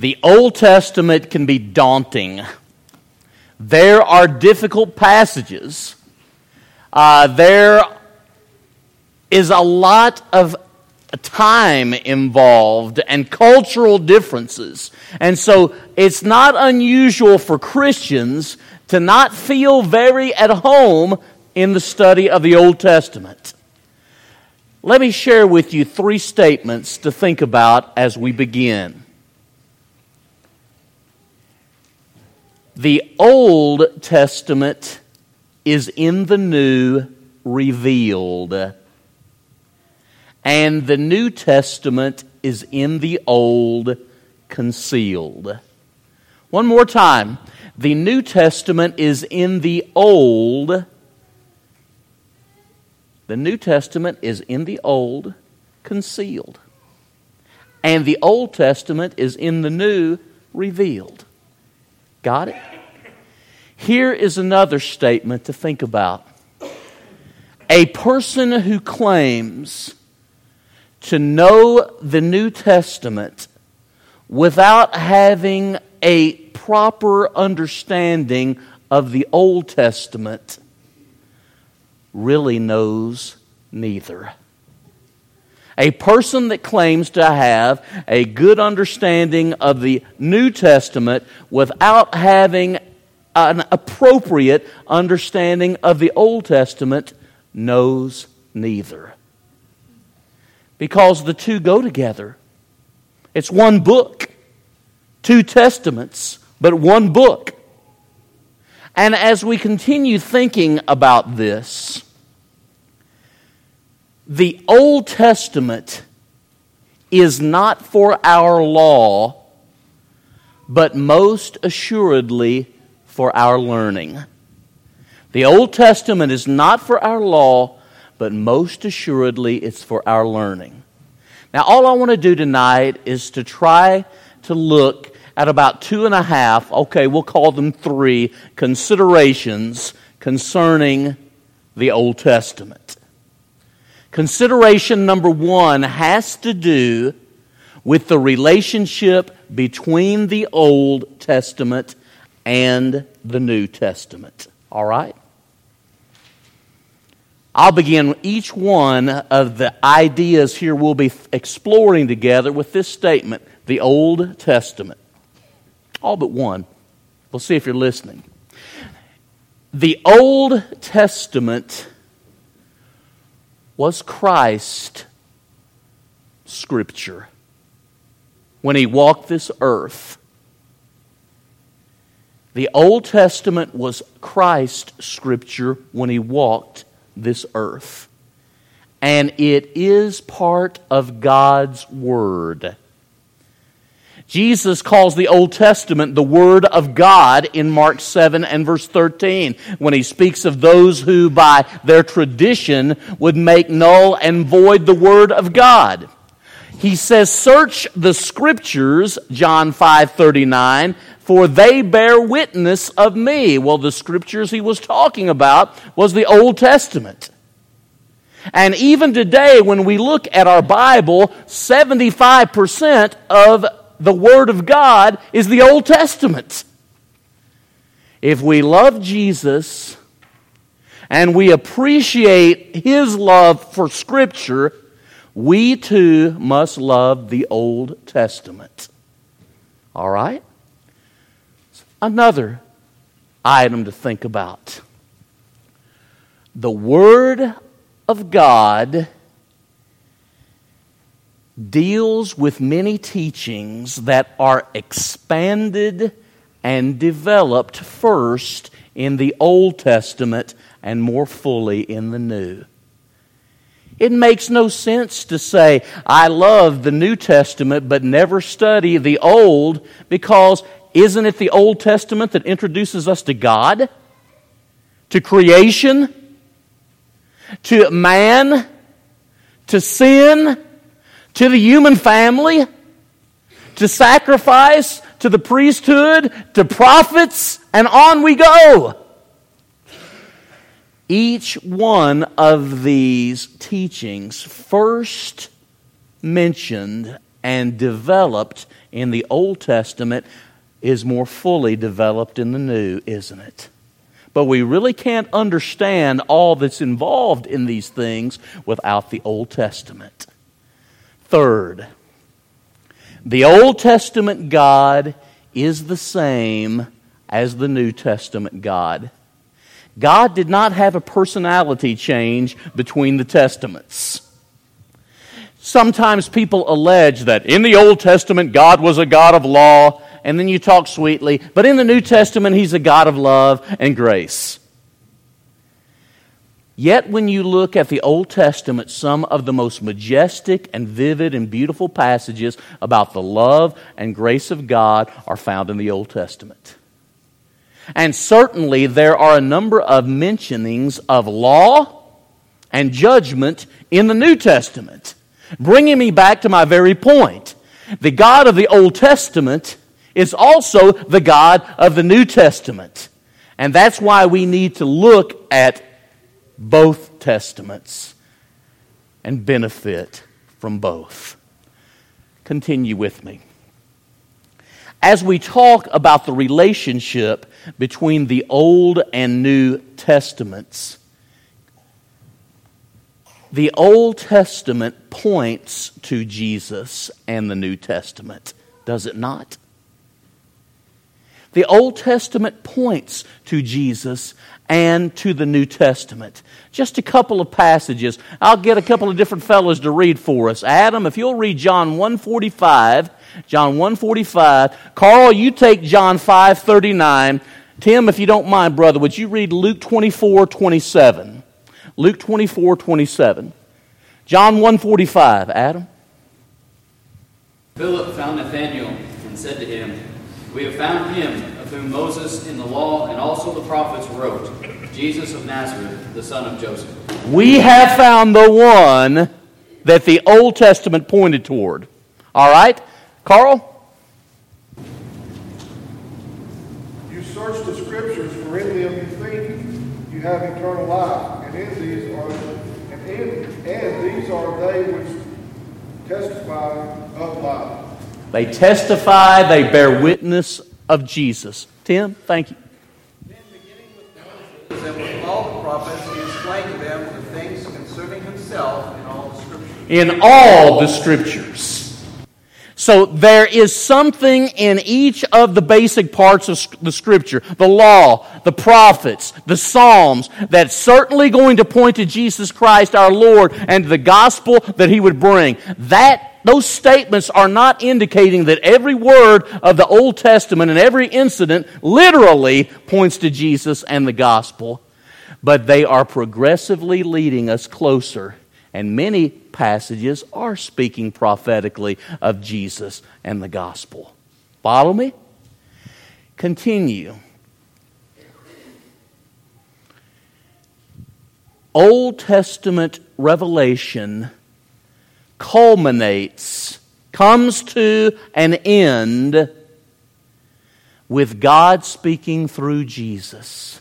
The Old Testament can be daunting. There are difficult passages. Uh, there is a lot of time involved and cultural differences. And so it's not unusual for Christians to not feel very at home in the study of the Old Testament. Let me share with you three statements to think about as we begin. The Old Testament is in the New revealed and the New Testament is in the Old concealed. One more time. The New Testament is in the Old. The New Testament is in the Old concealed. And the Old Testament is in the New revealed. Got it? Here is another statement to think about. A person who claims to know the New Testament without having a proper understanding of the Old Testament really knows neither. A person that claims to have a good understanding of the New Testament without having an appropriate understanding of the Old Testament knows neither because the two go together. It's one book, two testaments, but one book. And as we continue thinking about this, the Old Testament is not for our law, but most assuredly for our learning. The Old Testament is not for our law, but most assuredly it's for our learning. Now, all I want to do tonight is to try to look at about two and a half, okay, we'll call them three, considerations concerning the Old Testament. Consideration number one has to do with the relationship between the Old Testament and the New Testament. All right? I'll begin each one of the ideas here we'll be exploring together with this statement the Old Testament. All but one. We'll see if you're listening. The Old Testament was Christ Scripture when he walked this earth. The Old Testament was Christ Scripture when he walked this earth. And it is part of God's Word. Jesus calls the Old Testament the Word of God in Mark 7 and verse 13 when he speaks of those who, by their tradition, would make null and void the Word of God. He says, Search the Scriptures, John 5 39, for they bear witness of me. Well, the scriptures he was talking about was the Old Testament. And even today, when we look at our Bible, 75% of the Word of God is the Old Testament. If we love Jesus and we appreciate His love for Scripture, we too must love the Old Testament. All right? another item to think about. The Word of God deals with many teachings that are expanded and developed first in the Old Testament and more fully in the New. It makes no sense to say, I love the New Testament but never study the Old because isn't it the Old Testament that introduces us to God, to creation, to man, to sin, to the human family, to sacrifice, to the priesthood, to prophets, and on we go. Each one of these teachings first mentioned and developed in the Old Testament is more fully developed in the New, isn't it? But we really can't understand all that's involved in these things without the Old Testament. Third, the Old Testament God is the same as the New Testament God. God did not have a personality change between the Testaments. Sometimes people allege that in the Old Testament, God was a God of law, and then you talk sweetly, but in the New Testament, He's a God of love and grace. Yet, when you look at the Old Testament, some of the most majestic and vivid and beautiful passages about the love and grace of God are found in the Old Testament. And certainly, there are a number of mentionings of law and judgment in the New Testament, bringing me back to my very point. The God of the Old Testament is also the God of the New Testament. And that's why we need to look at both testaments and benefit from both. Continue with me. As we talk about the relationship between the Old and New Testaments, the Old Testament points to Jesus and the New Testament, does it not? The Old Testament points to Jesus and to the New Testament. Just a couple of passages. I'll get a couple of different fellows to read for us. Adam, if you'll read John 145, John 145. Carl, you take John 539. Tim, if you don't mind, brother, would you read Luke 24, 27? Luke 24, 27. John 145. Adam? Philip found Nathanael and said to him, We have found him of whom Moses in the law and also the prophets wrote Jesus of Nazareth, the son of Joseph. We have found the one that the Old Testament pointed toward. All right? Carl? You search the scriptures, for in them you think you have eternal life, and in these are and, in, and these are they which testify of life. They testify, they bear witness of Jesus. Tim, thank you. And with all the prophets, he explained to them the things concerning himself in all the scriptures. In all the scriptures. So there is something in each of the basic parts of the scripture, the law, the prophets, the psalms, that's certainly going to point to Jesus Christ our Lord and the gospel that he would bring. That those statements are not indicating that every word of the Old Testament and every incident literally points to Jesus and the gospel, but they are progressively leading us closer. And many passages are speaking prophetically of Jesus and the gospel. Follow me? Continue. Old Testament revelation culminates, comes to an end with God speaking through Jesus.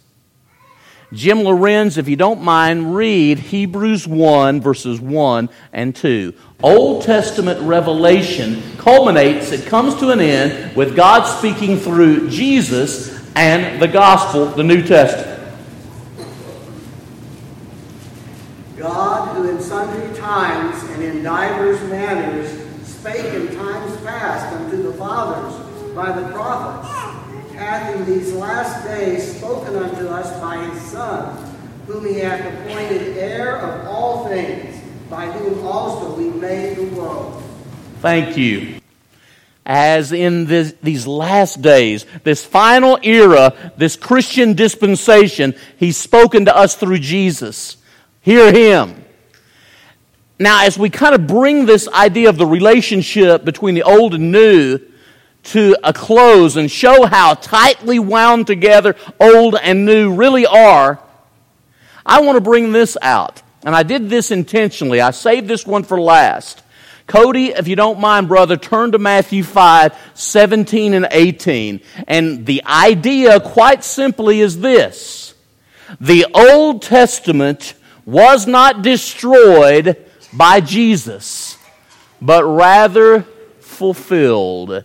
Jim Lorenz, if you don't mind, read Hebrews 1, verses 1 and 2. Old Testament revelation culminates, it comes to an end with God speaking through Jesus and the gospel, the New Testament. God, who in times and in divers manners spake in times past unto the fathers by the prophets, hath in these last days spoken unto us by his Son, whom he hath appointed heir of all things, by whom also we made the world. Thank you. As in this, these last days, this final era, this Christian dispensation, he's spoken to us through Jesus. Hear him. Now, as we kind of bring this idea of the relationship between the old and new to a close and show how tightly wound together old and new really are, I want to bring this out. And I did this intentionally. I saved this one for last. Cody, if you don't mind, brother, turn to Matthew 5, 17 and 18. And the idea, quite simply, is this the Old Testament was not destroyed by Jesus, but rather fulfilled.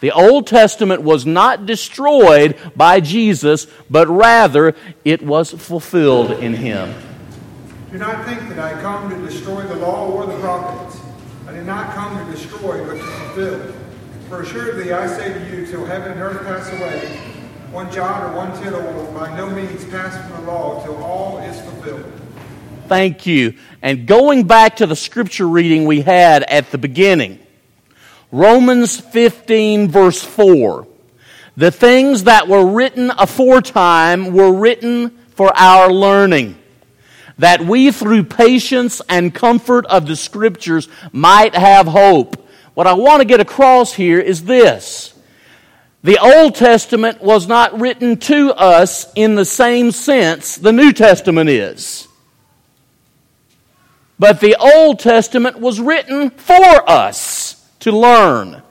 The Old Testament was not destroyed by Jesus, but rather it was fulfilled in him. Do not think that I come to destroy the law or the prophets. I did not come to destroy, but to fulfill. For assuredly I say to you, till heaven and earth pass away, one jot or one tittle will by no means pass from the law till all is fulfilled. Thank you. And going back to the scripture reading we had at the beginning, Romans 15, verse 4. The things that were written aforetime were written for our learning, that we through patience and comfort of the scriptures might have hope. What I want to get across here is this. The Old Testament was not written to us in the same sense the New Testament is. But the Old Testament was written for us to learn,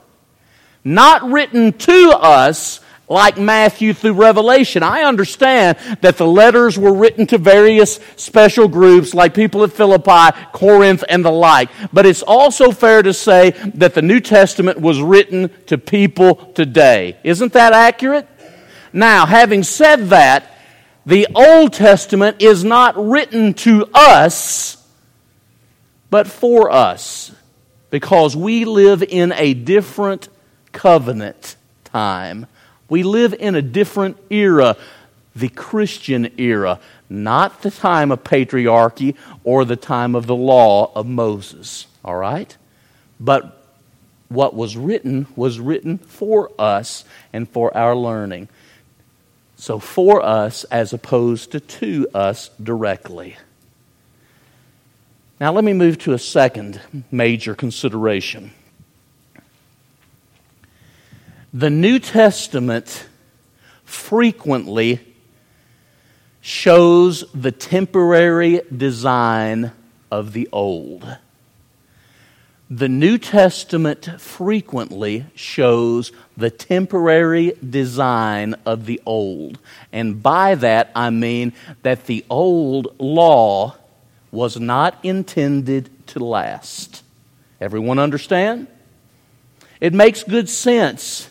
not written to us like Matthew through Revelation. I understand that the letters were written to various special groups like people at Philippi, Corinth, and the like. But it's also fair to say that the New Testament was written to people today. Isn't that accurate? Now, having said that, the Old Testament is not written to us, but for us because we live in a different covenant time. We live in a different era, the Christian era, not the time of patriarchy or the time of the law of Moses. All right? But what was written was written for us and for our learning. So, for us as opposed to to us directly. Now, let me move to a second major consideration. The New Testament frequently shows the temporary design of the Old. The New Testament frequently shows the temporary design of the Old. And by that, I mean that the Old law was not intended to last. Everyone understand? It makes good sense.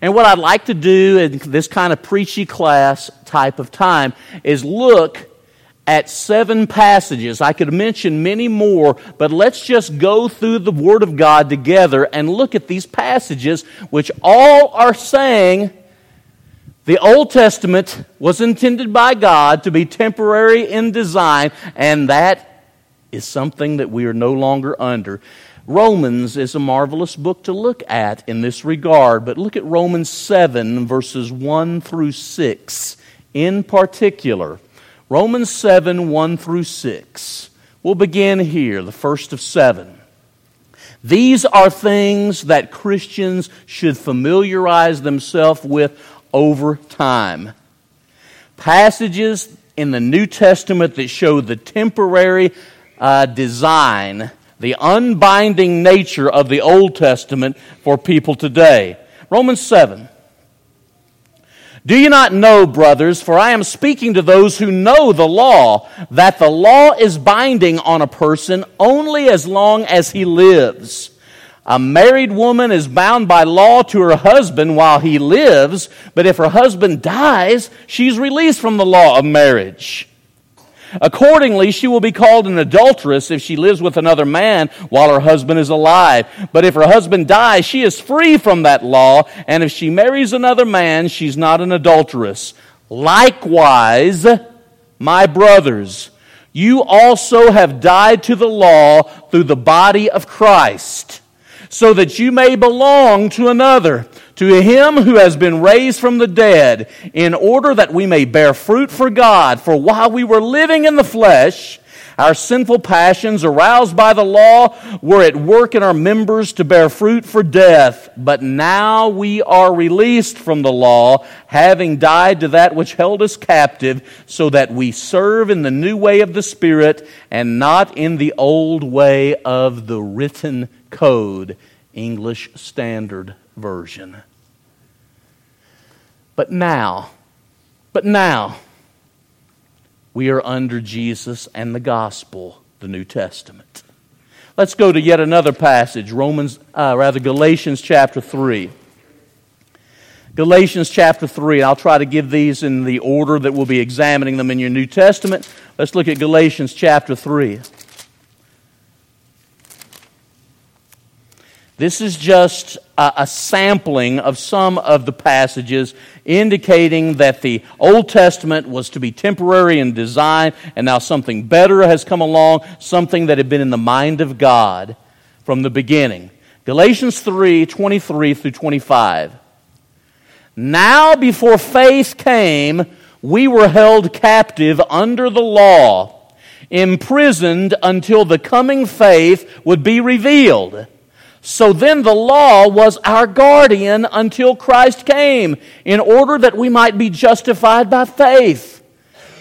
And what I'd like to do in this kind of preachy class type of time is look at seven passages. I could mention many more, but let's just go through the Word of God together and look at these passages, which all are saying the Old Testament was intended by God to be temporary in design, and that is something that we are no longer under. Romans is a marvelous book to look at in this regard, but look at Romans 7, verses 1 through 6 in particular. Romans 7, 1 through 6. We'll begin here, the first of seven. These are things that Christians should familiarize themselves with over time. Passages in the New Testament that show the temporary uh, design, the unbinding nature of the Old Testament for people today. Romans 7. Do you not know, brothers, for I am speaking to those who know the law, that the law is binding on a person only as long as he lives? A married woman is bound by law to her husband while he lives, but if her husband dies, she's released from the law of marriage. Accordingly, she will be called an adulteress if she lives with another man while her husband is alive. But if her husband dies, she is free from that law, and if she marries another man, she's not an adulteress. Likewise, my brothers, you also have died to the law through the body of Christ so that you may belong to another, to him who has been raised from the dead, in order that we may bear fruit for God. For while we were living in the flesh, our sinful passions, aroused by the law, were at work in our members to bear fruit for death. But now we are released from the law, having died to that which held us captive, so that we serve in the new way of the Spirit and not in the old way of the written Code, English Standard Version. But now, but now, we are under Jesus and the gospel, the New Testament. Let's go to yet another passage, Romans, uh, rather Galatians chapter 3. Galatians chapter 3. I'll try to give these in the order that we'll be examining them in your New Testament. Let's look at Galatians chapter 3. This is just a, sampling of some of the passages indicating that the Old Testament was to be temporary in design, and now something better has come along, something that had been in the mind of God from the beginning. Galatians 3 23 through 25. Now, before faith came, we were held captive under the law, imprisoned until the coming faith would be revealed. So then the law was our guardian until Christ came, in order that we might be justified by faith.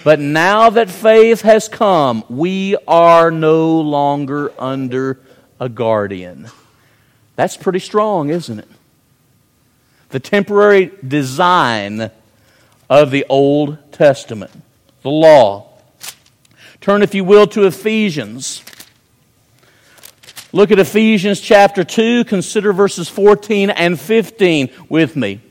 But now that faith has come, we are no longer under a guardian. That's pretty strong, isn't it? The temporary design of the Old Testament, the law. Turn, if you will, to Ephesians. Look at Ephesians chapter 2. Consider verses 14 and 15 with me.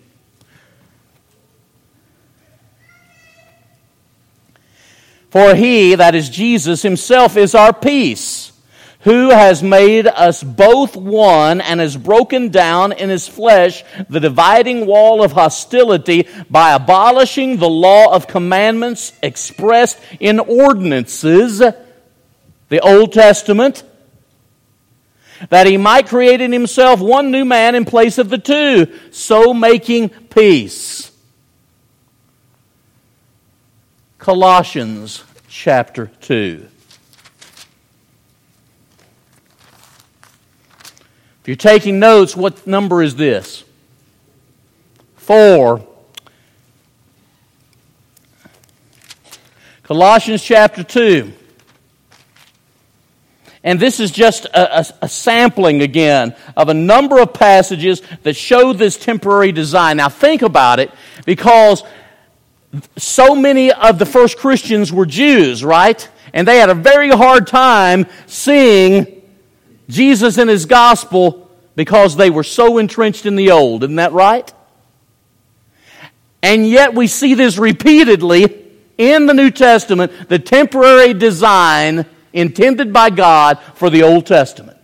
For he, that is Jesus himself, is our peace, who has made us both one and has broken down in his flesh the dividing wall of hostility by abolishing the law of commandments expressed in ordinances, the Old Testament that he might create in himself one new man in place of the two, so making peace. Colossians chapter 2. If you're taking notes, what number is this? Four. Colossians chapter 2. And this is just a, a, a, sampling again of a number of passages that show this temporary design. Now, think about it because so many of the first Christians were Jews, right? And they had a very hard time seeing Jesus and his gospel because they were so entrenched in the old. Isn't that right? And yet we see this repeatedly in the New Testament the temporary design intended by God for the Old Testament.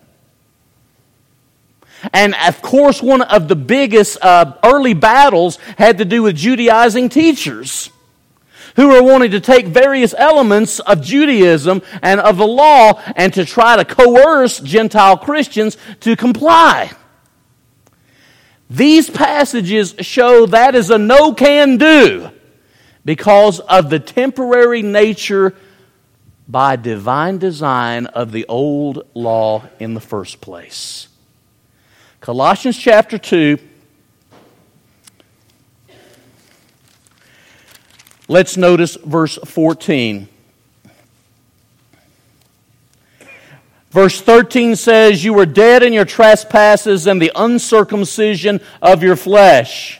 And of course, one of the biggest uh, early battles had to do with Judaizing teachers who were wanting to take various elements of Judaism and of the law and to try to coerce Gentile Christians to comply. These passages show that is a no can do because of the temporary nature by divine design of the old law in the first place. Colossians chapter 2. Let's notice verse 14. Verse 13 says, You were dead in your trespasses and the uncircumcision of your flesh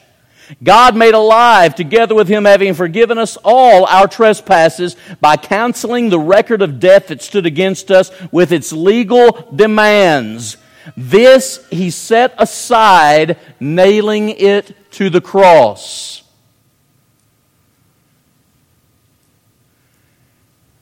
God made alive together with him, having forgiven us all our trespasses by canceling the record of death that stood against us with its legal demands. This he set aside, nailing it to the cross.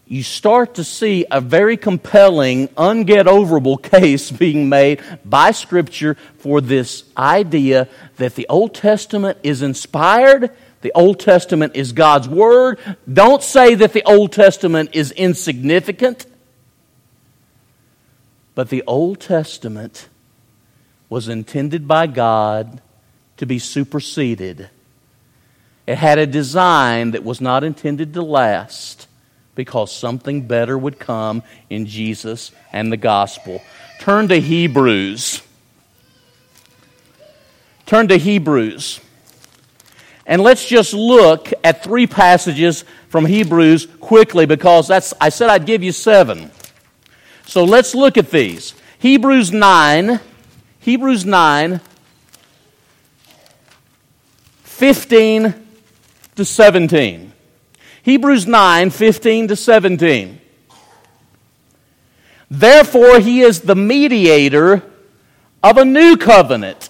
you start to see a very compelling, unget-overable case being made by Scripture for this idea that the Old Testament is inspired, the Old Testament is God's Word. Don't say that the Old Testament is insignificant, but the Old Testament was intended by God to be superseded. It had a design that was not intended to last because something better would come in Jesus and the gospel. Turn to Hebrews. Turn to Hebrews. And let's just look at three passages from Hebrews quickly because that's I said I'd give you 7. So let's look at these. Hebrews 9 Hebrews 9 15 to 17. Hebrews 9 15 to 17. Therefore, he is the mediator of a new covenant,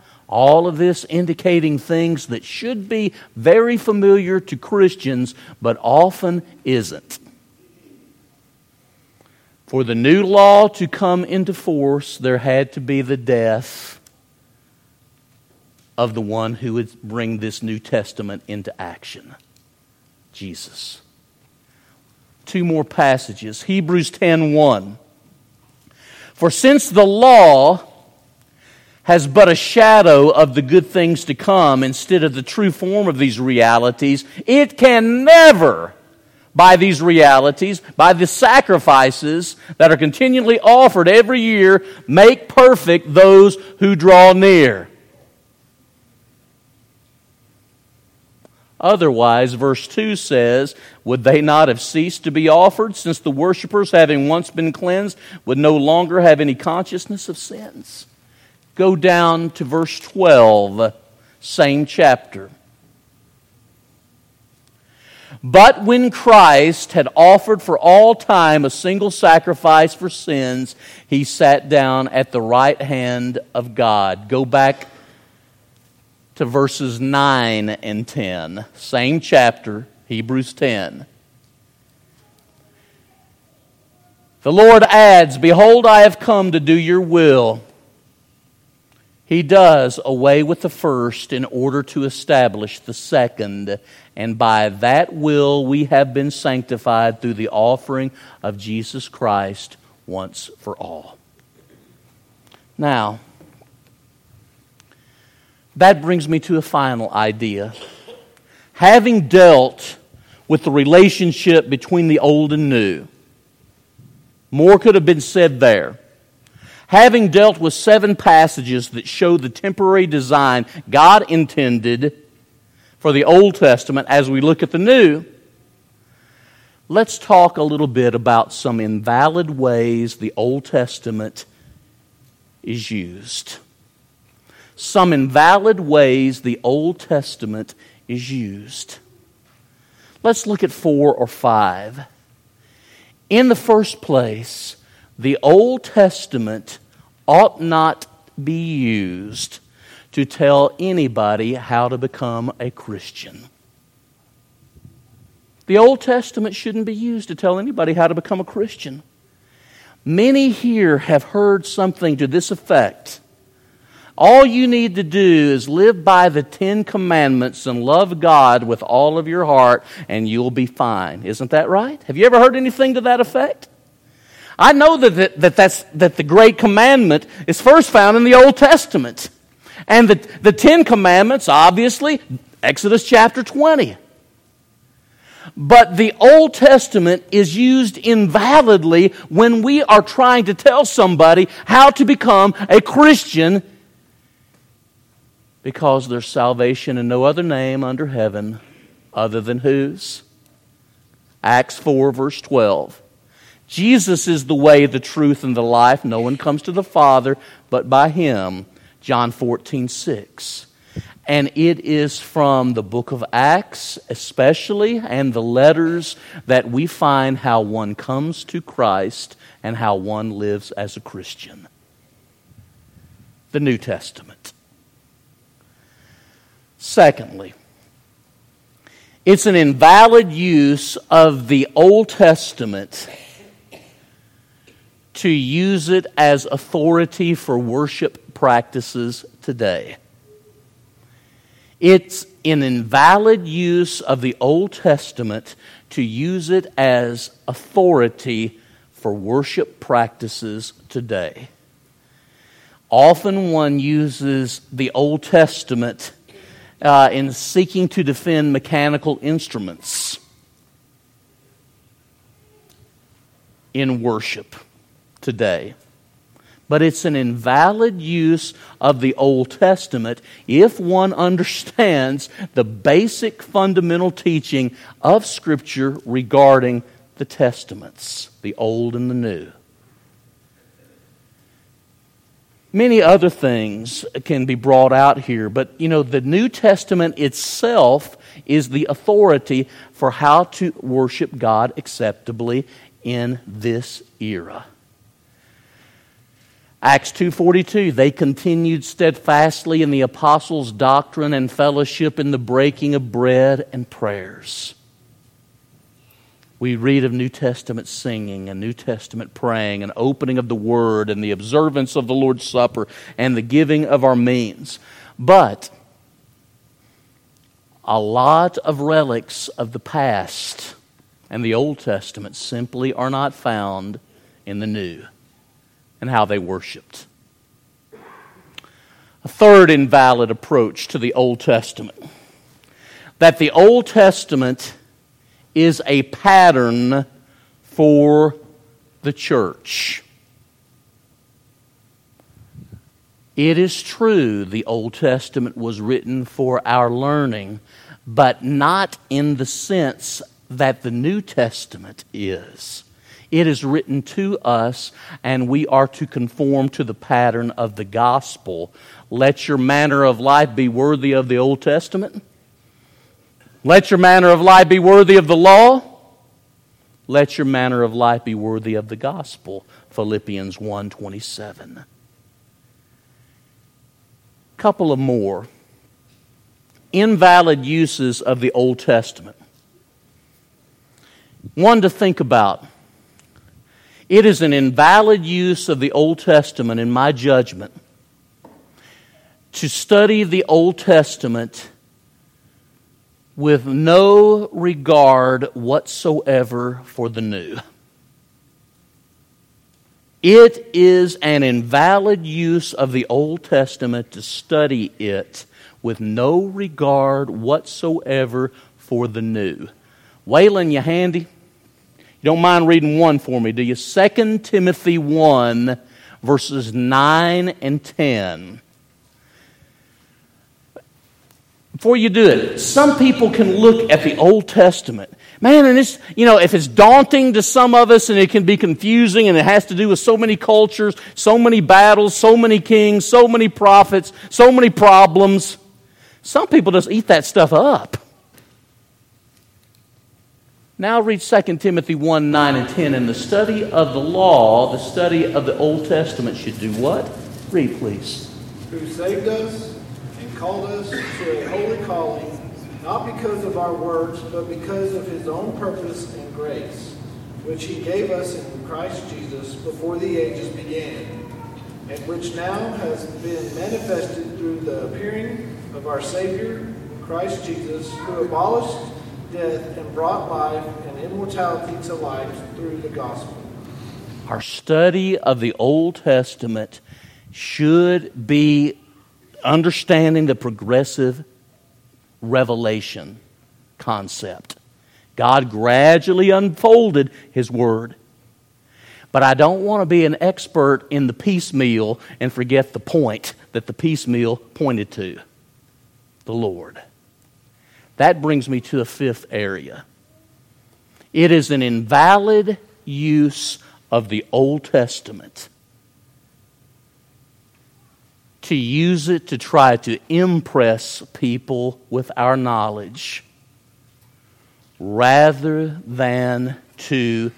All of this indicating things that should be very familiar to Christians, but often isn't. For the new law to come into force, there had to be the death of the one who would bring this New Testament into action Jesus. Two more passages. Hebrews 10:1. For since the law has but a shadow of the good things to come instead of the true form of these realities, it can never by these realities, by the sacrifices that are continually offered every year, make perfect those who draw near. Otherwise, verse 2 says, Would they not have ceased to be offered, since the worshippers, having once been cleansed, would no longer have any consciousness of sins? Go down to verse 12, same chapter. But when Christ had offered for all time a single sacrifice for sins, he sat down at the right hand of God. Go back to verses 9 and 10. Same chapter, Hebrews 10. The Lord adds, Behold, I have come to do your will. He does away with the first in order to establish the second, and by that will we have been sanctified through the offering of Jesus Christ once for all. Now, that brings me to a final idea. Having dealt with the relationship between the old and new, more could have been said there. Having dealt with seven passages that show the temporary design God intended for the Old Testament as we look at the New, let's talk a little bit about some invalid ways the Old Testament is used some invalid ways the Old Testament is used. Let's look at four or five. In the first place, the Old Testament ought not be used to tell anybody how to become a Christian. The Old Testament shouldn't be used to tell anybody how to become a Christian. Many here have heard something to this effect all you need to do is live by the Ten Commandments and love God with all of your heart, and you'll be fine. Isn't that right? Have you ever heard anything to that effect? I know that, that, that, that's, that the Great Commandment is first found in the Old Testament. And the, the Ten Commandments, obviously, Exodus chapter 20. But the Old Testament is used invalidly when we are trying to tell somebody how to become a Christian because there's salvation in no other name under heaven other than whose? Acts 4, verse 12. Jesus is the way, the truth, and the life. No one comes to the Father but by him. John 14, 6. And it is from the book of Acts, especially, and the letters that we find how one comes to Christ and how one lives as a Christian. The New Testament. Secondly, it's an invalid use of the Old Testament to use it as authority for worship practices today. It's an invalid use of the Old Testament to use it as authority for worship practices today. Often one uses the Old Testament uh, in seeking to defend mechanical instruments in worship today. but it's an invalid use of the Old Testament if one understands the basic fundamental teaching of Scripture regarding the Testaments, the Old and the New. Many other things can be brought out here, but you know, the New Testament itself is the authority for how to worship God acceptably in this era. Acts 2:42 they continued steadfastly in the apostles' doctrine and fellowship in the breaking of bread and prayers. We read of New Testament singing and New Testament praying and opening of the word and the observance of the Lord's Supper and the giving of our means. But a lot of relics of the past and the Old Testament simply are not found in the New and how they worshiped. A third invalid approach to the Old Testament that the Old Testament is a pattern for the church. It is true the Old Testament was written for our learning, but not in the sense that the New Testament is. It is written to us, and we are to conform to the pattern of the gospel. Let your manner of life be worthy of the Old Testament. Let your manner of life be worthy of the law. Let your manner of life be worthy of the gospel. Philippians 1:27. Couple of more invalid uses of the Old Testament. One to think about it is an invalid use of the Old Testament, in my judgment, to study the Old Testament with no regard whatsoever for the New. It is an invalid use of the Old Testament to study it with no regard whatsoever for the New. Waylon, you handy? You don't mind reading one for me, do you? 2 Timothy 1, verses 9 and 10. Before you do it, some people can look at the Old Testament. Man, and it's, you know, if it's daunting to some of us and it can be confusing and it has to do with so many cultures, so many battles, so many kings, so many prophets, so many problems, some people just eat that stuff up. Now read 2 Timothy 1 9 and 10. And the study of the law, the study of the Old Testament should do what? Read, please. Who saved us and called us to a holy calling, not because of our works, but because of his own purpose and grace, which he gave us in Christ Jesus before the ages began, and which now has been manifested through the appearing of our Savior, Christ Jesus, who abolished death and brought life and immortality to light through the gospel. Our study of the Old Testament should be understanding the progressive revelation concept. God gradually unfolded His Word. But I don't want to be an expert in the piecemeal and forget the point that the piecemeal pointed to the Lord. That brings me to a fifth area. It is an invalid use of the Old Testament to use it to try to impress people with our knowledge rather than to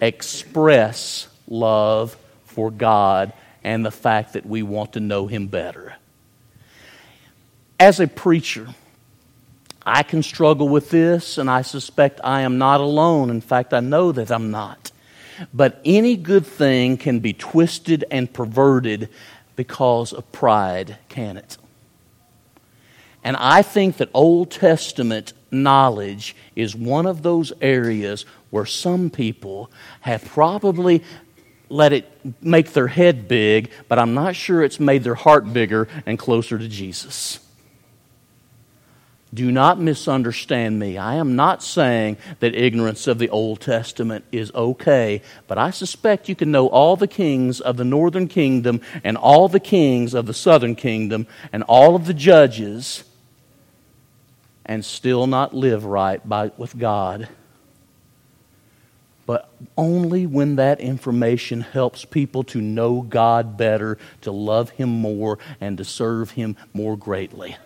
express love for God and the fact that we want to know Him better. As a preacher, I can struggle with this, and I suspect I am not alone. In fact, I know that I'm not. But any good thing can be twisted and perverted because of pride, can it? And I think that Old Testament knowledge is one of those areas where some people have probably let it make their head big, but I'm not sure it's made their heart bigger and closer to Jesus. Do not misunderstand me. I am not saying that ignorance of the Old Testament is okay, but I suspect you can know all the kings of the northern kingdom and all the kings of the southern kingdom and all of the judges and still not live right by, with God. But only when that information helps people to know God better, to love Him more, and to serve Him more greatly.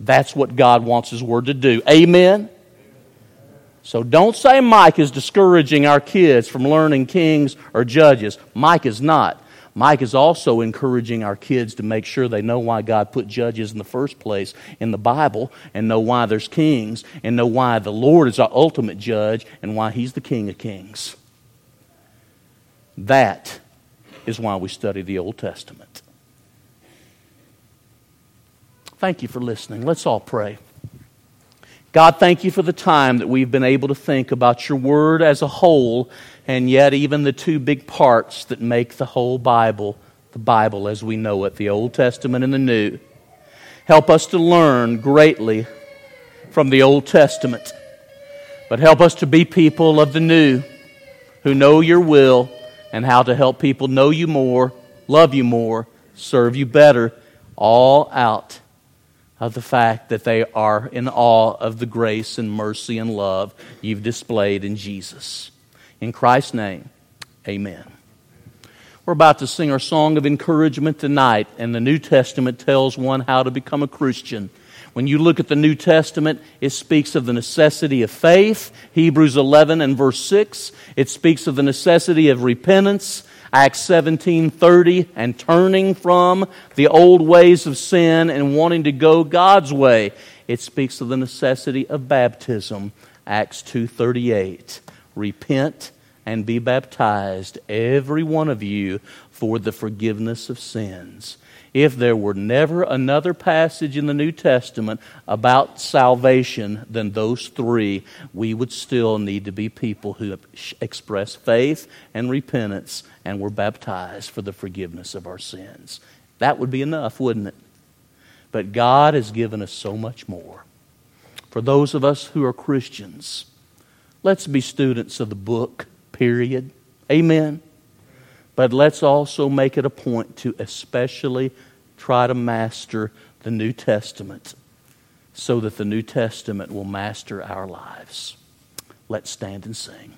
That's what God wants His Word to do. Amen? So don't say Mike is discouraging our kids from learning kings or judges. Mike is not. Mike is also encouraging our kids to make sure they know why God put judges in the first place in the Bible and know why there's kings and know why the Lord is our ultimate judge and why He's the King of Kings. That is why we study the Old Testament. Thank you for listening. Let's all pray. God, thank you for the time that we've been able to think about your word as a whole, and yet even the two big parts that make the whole Bible, the Bible as we know it, the Old Testament and the New. Help us to learn greatly from the Old Testament, but help us to be people of the New who know your will and how to help people know you more, love you more, serve you better, all out of the fact that they are in awe of the grace and mercy and love you've displayed in Jesus. In Christ's name, amen. We're about to sing our song of encouragement tonight, and the New Testament tells one how to become a Christian. When you look at the New Testament, it speaks of the necessity of faith, Hebrews 11 and verse 6. It speaks of the necessity of repentance, Acts 17:30 and turning from the old ways of sin and wanting to go God's way. It speaks of the necessity of baptism. Acts 2:38. Repent and be baptized every one of you for the forgiveness of sins if there were never another passage in the New Testament about salvation than those three, we would still need to be people who express faith and repentance and were baptized for the forgiveness of our sins. That would be enough, wouldn't it? But God has given us so much more. For those of us who are Christians, let's be students of the book, period. Amen. But let's also make it a point to especially try to master the New Testament so that the New Testament will master our lives. Let's stand and sing.